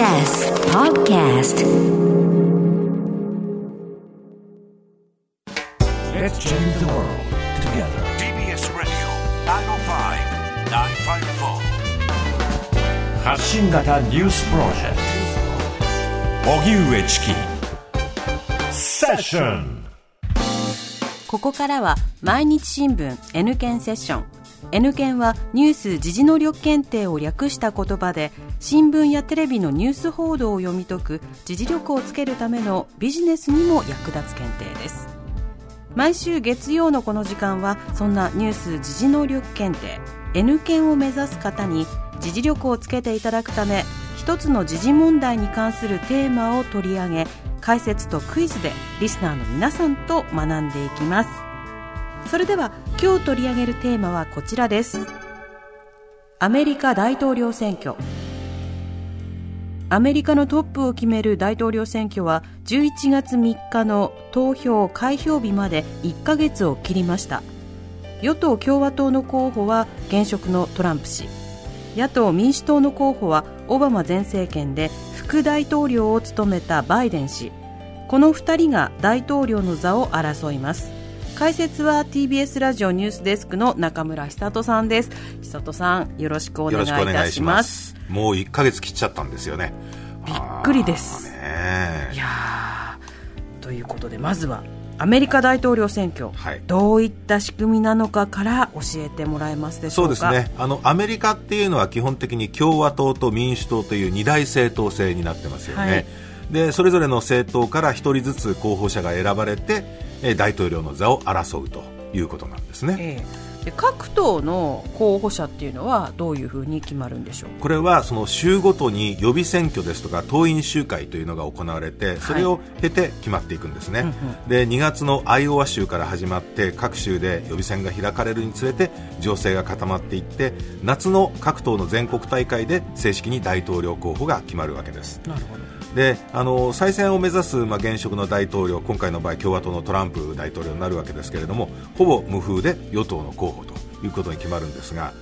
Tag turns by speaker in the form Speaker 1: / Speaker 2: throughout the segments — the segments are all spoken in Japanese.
Speaker 1: TBS Podcast
Speaker 2: Let's change the world together.
Speaker 3: TBS Radio 905-954
Speaker 2: 発信型ニュースプロジェクト荻上チキセッション
Speaker 4: ここからは毎日新聞 N 検セッション N 検はニュース時事能力検定を略した言葉で新聞やテレビのニュース報道を読み解く時事力をつけるためのビジネスにも役立つ検定です。毎週月曜のこの時間はそんなニュース時事能力検定。N 検を目指す方に時事力をつけていただくため一つの時事問題に関するテーマを取り上げ解説とクイズでリスナーの皆さんと学んでいきます。それでは今日取り上げるテーマはこちらです。アメリカ大統領選挙。アメリカのトップを決める大統領選挙は11月3日の投票開票日まで1ヶ月を切りました。与党共和党の候補は現職のトランプ氏。野党民主党の候補はオバマ前政権で副大統領を務めたバイデン氏。この2人が大統領の座を争います。解説は TBS ラジオニュースデスクの中村久人さんです。久人さんよろしくお願いいたします。
Speaker 5: もう1ヶ月切っちゃったんですよね。
Speaker 4: びっくりです。
Speaker 5: ね。
Speaker 4: いやー。ということでまずはアメリカ大統領選挙、
Speaker 5: はい。
Speaker 4: どういった仕組みなのかから教えてもらえますでしょ
Speaker 5: そうう
Speaker 4: か
Speaker 5: ですね。あのアメリカっていうのは基本的に共和党と民主党という二大政党制になってますよね、
Speaker 4: はい
Speaker 5: でそれぞれの政党から一人ずつ候補者が選ばれてえー大統領の座を争うということなんですね、
Speaker 4: ええ。で各党の候補者っていうのはどういうふうに決まるんでしょう？
Speaker 5: これはその州ごとに予備選挙ですとか党員集会というのが行われてそれを経て決まっていくんですね、
Speaker 4: うんうん
Speaker 5: で2月のアイオワ州から始まって各州で予備選が開かれるにつれて情勢が固まっていって夏の各党の全国大会で正式に大統領候補が決まるわけです。
Speaker 4: なるほど
Speaker 5: であの再選を目指す、まあ、現職の大統領今回の場合共和党のトランプ大統領になるわけですけれどもほぼ無風で与党の候補ということに決まるんですが、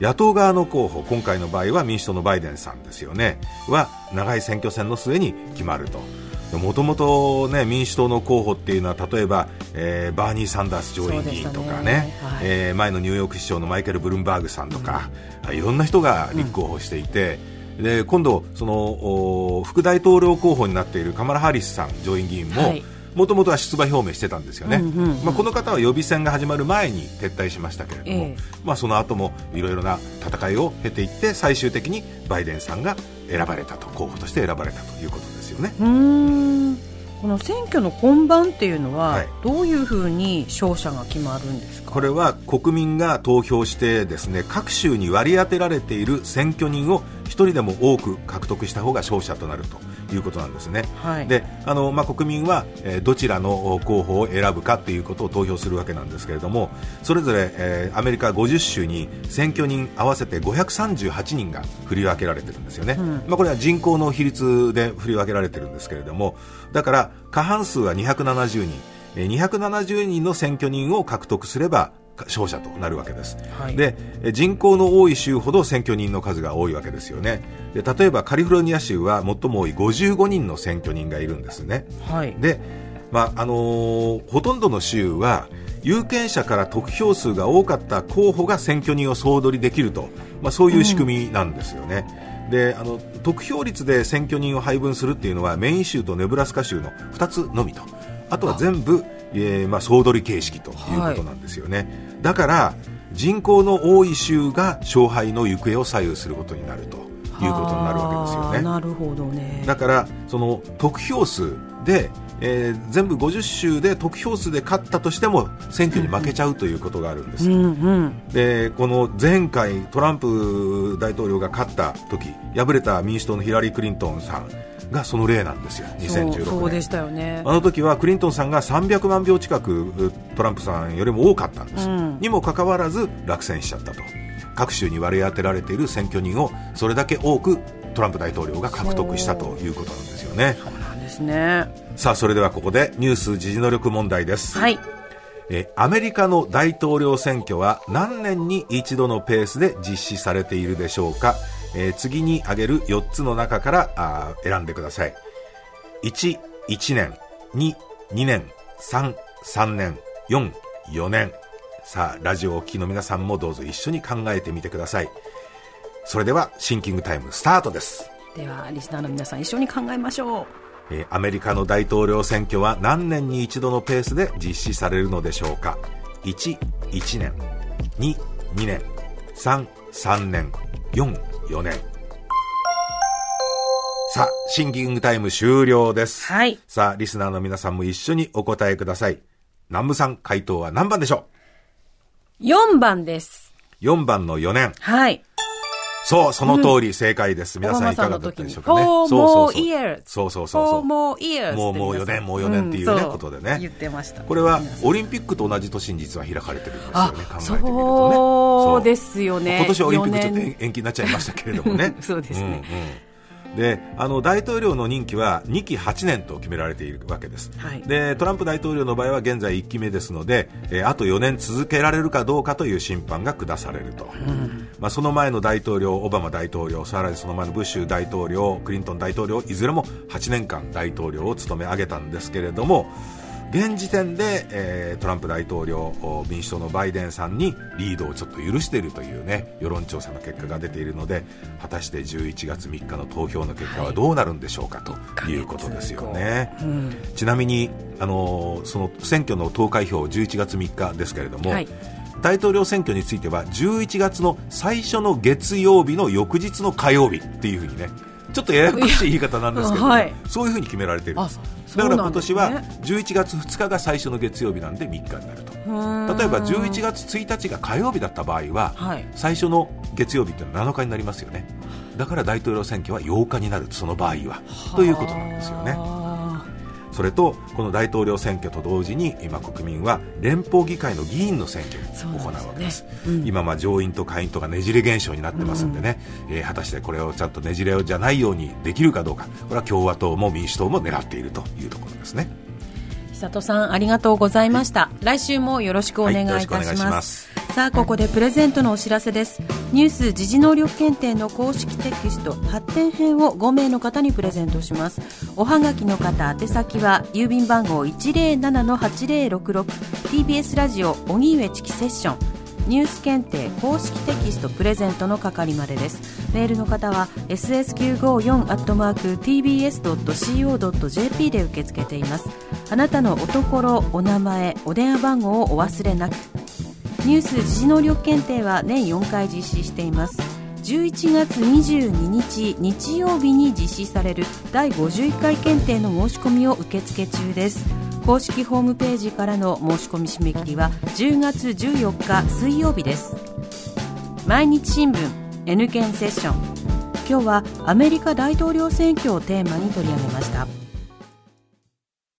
Speaker 5: 野党側の候補今回の場合は民主党のバイデンさんですよねは長い選挙戦の末に決まると。もともと、ね、民主党の候補っていうのは例えば、えーバーニー・サンダース上院議員とかね
Speaker 4: ね。はい。
Speaker 5: えー前のニューヨーク市長のマイケル・ブルンバーグさんとか、いろんな人が立候補していて、で今度そのお副大統領候補になっているカマラ・ハリスさん上院議員も
Speaker 4: はい。
Speaker 5: もともとは出馬表明してたんですよね、
Speaker 4: うんうんうん
Speaker 5: まあ、この方は予備選が始まる前に撤退しましたけれども、
Speaker 4: ええ。
Speaker 5: まあ、その後もいろいろな戦いを経ていって最終的にバイデンさんが選ばれたと候補として選ばれたということですよね。
Speaker 4: この選挙の本番っていうのは、
Speaker 5: はい。
Speaker 4: どういうふうに勝者が決まるんですか？
Speaker 5: これは国民が投票してですね各州に割り当てられている選挙人を一人でも多く獲得した方が勝者となるということなんですね。
Speaker 4: はい。
Speaker 5: であの、まあ、国民は、えーどちらの候補を選ぶかということを投票するわけなんですけれどもそれぞれ、えーアメリカ50州に選挙人合わせて538人が振り分けられてるんですよね、まあ、これは人口の比率で振り分けられてるんですけれどもだから過半数は270人。えー270人の選挙人を獲得すれば勝者となるわけです、
Speaker 4: はい。
Speaker 5: でえー人口の多い州ほど選挙人の数が多いわけですよね。で例えばカリフォルニア州は最も多い55人の選挙人がいるんですね。
Speaker 4: はい。
Speaker 5: で、まああのーほとんどの州は有権者から得票数が多かった候補が選挙人を総取りできると、まあ、そういう仕組みなんですよね、であの得票率で選挙人を配分するっていうのはメイン州とネブラスカ州の2つのみと。あとは全部、えーまあ、総取り形式ということなんですよね、だから人口の多い州が勝敗の行方を左右することになるということになるわけですよね。
Speaker 4: なるほどね。
Speaker 5: だからその得票数で、えー全部50州で得票数で勝ったとしても選挙に負けちゃうということがあるんです、
Speaker 4: うんうん。
Speaker 5: でこの前回トランプ大統領が勝った時敗れた民主党のヒラリー・クリントンさんがその例なんですよ。2016年。
Speaker 4: そうでしたよね。
Speaker 5: あの時はクリントンさんが300万票近くうトランプさんよりも多かったんです、
Speaker 4: うん。
Speaker 5: にもかかわらず落選しちゃったと。各州に割り当てられている選挙人をそれだけ多くトランプ大統領が獲得したということなんですよね。
Speaker 4: そうなんですね。
Speaker 5: さあそれではここでニュース時事能力問題です、
Speaker 4: はい。
Speaker 5: えアメリカの大統領選挙は何年に一度のペースで実施されているでしょうかえー次に挙げる4つの中から選んでください。1、1年、2、2年、3、3年、4、4年。さあ、ラジオをお聞きの皆さんもどうぞ一緒に考えてみてください。それでは、シンキングタイムスタートです。
Speaker 4: ではリスナーの皆さん一緒に考えましょう。
Speaker 5: えーアメリカの大統領選挙は何年に一度のペースで実施されるのでしょうか。1、1年、2、2年、3、3年、4、4年。さあ、シンキングタイム終了です。
Speaker 4: はい
Speaker 5: さあ、リスナーの皆さんも一緒にお答えください。南部さん、回答は何番でしょ
Speaker 4: 4番です
Speaker 5: う ?4 番の4年。
Speaker 4: はい
Speaker 5: そう、その通り正解です。皆さんいかがだったでしょうかね。そうそうそうそう。そうそうもうもう4年もう4年っていうねことでね。
Speaker 4: 言ってました。
Speaker 5: これはオリンピックと同じ年に実は開かれてるんですよね、
Speaker 4: あ
Speaker 5: 考えてみるとね。
Speaker 4: そう。ですよね。
Speaker 5: 今年はオリンピックちょっと
Speaker 4: 4
Speaker 5: 延延期になっちゃいましたけれどもね。
Speaker 4: そうですね
Speaker 5: であの大統領の任期は2期8年と決められているわけです、
Speaker 4: はい。
Speaker 5: でトランプ大統領の場合は現在1期目ですので、えーあと4年続けられるかどうかという審判が下されると、まあ、その前の大統領オバマ大統領さらにその前のブッシュ大統領クリントン大統領いずれも8年間大統領を務め上げたんですけれども現時点で、えートランプ大統領お民主党のバイデンさんにリードをちょっと許しているというね世論調査の結果が出ているので果たして11月3日の投票の結果はどうなるんでしょうか、ということですよね、ちなみに、あのーその選挙の投開票11月3日ですけれども、
Speaker 4: はい。
Speaker 5: 大統領選挙については11月の最初の月曜日の翌日の火曜日っていうふうにねちょっとややこしい言い方なんですけど、ね
Speaker 4: はい。
Speaker 5: そういうふうに決められているんです。
Speaker 4: あ
Speaker 5: だから今年は11月2日が最初の月曜日なんで3日になると。例えば11月1日が火曜日だった場合は、
Speaker 4: はい。
Speaker 5: 最初の月曜日っていうのは7日になりますよねだから大統領選挙は8日になるその場合はということなんですよね
Speaker 4: あ
Speaker 5: それとこの大統領選挙と同時に今国民は連邦議会の議員の選挙を行うわけです。今まあ上院と下院とかねじれ現象になってますんでね、えー果たしてこれをちゃんとねじれじゃないようにできるかどうか。これは共和党も民主党も狙っているというところですね。
Speaker 4: ー久人さんありがとうございました、来週もよろしくお願いいた
Speaker 5: し
Speaker 4: ま,、
Speaker 5: ますす
Speaker 4: さあここでプレゼントのお知らせです。ニュース時事能力検定の公式テキスト発展編を5名の方にプレゼントします。おはがきの方宛先は郵便番号 107-8066TBS ラジオ荻上チキセッション。ニュース検定公式テキストプレゼントの係までです。メールの方は ss954-tbs.co.jp で受け付けています。あなたのおところお名前お電話番号をお忘れなく。ニュース時事能力検定は年4回実施しています。11月22日日曜日に実施される第51回検定の申し込みを受付中です。公式ホームページからの申し込み締め切りは10月14日水曜日です。毎日新聞 N 検セッション。今日はアメリカ大統領選挙をテーマに取り上げました。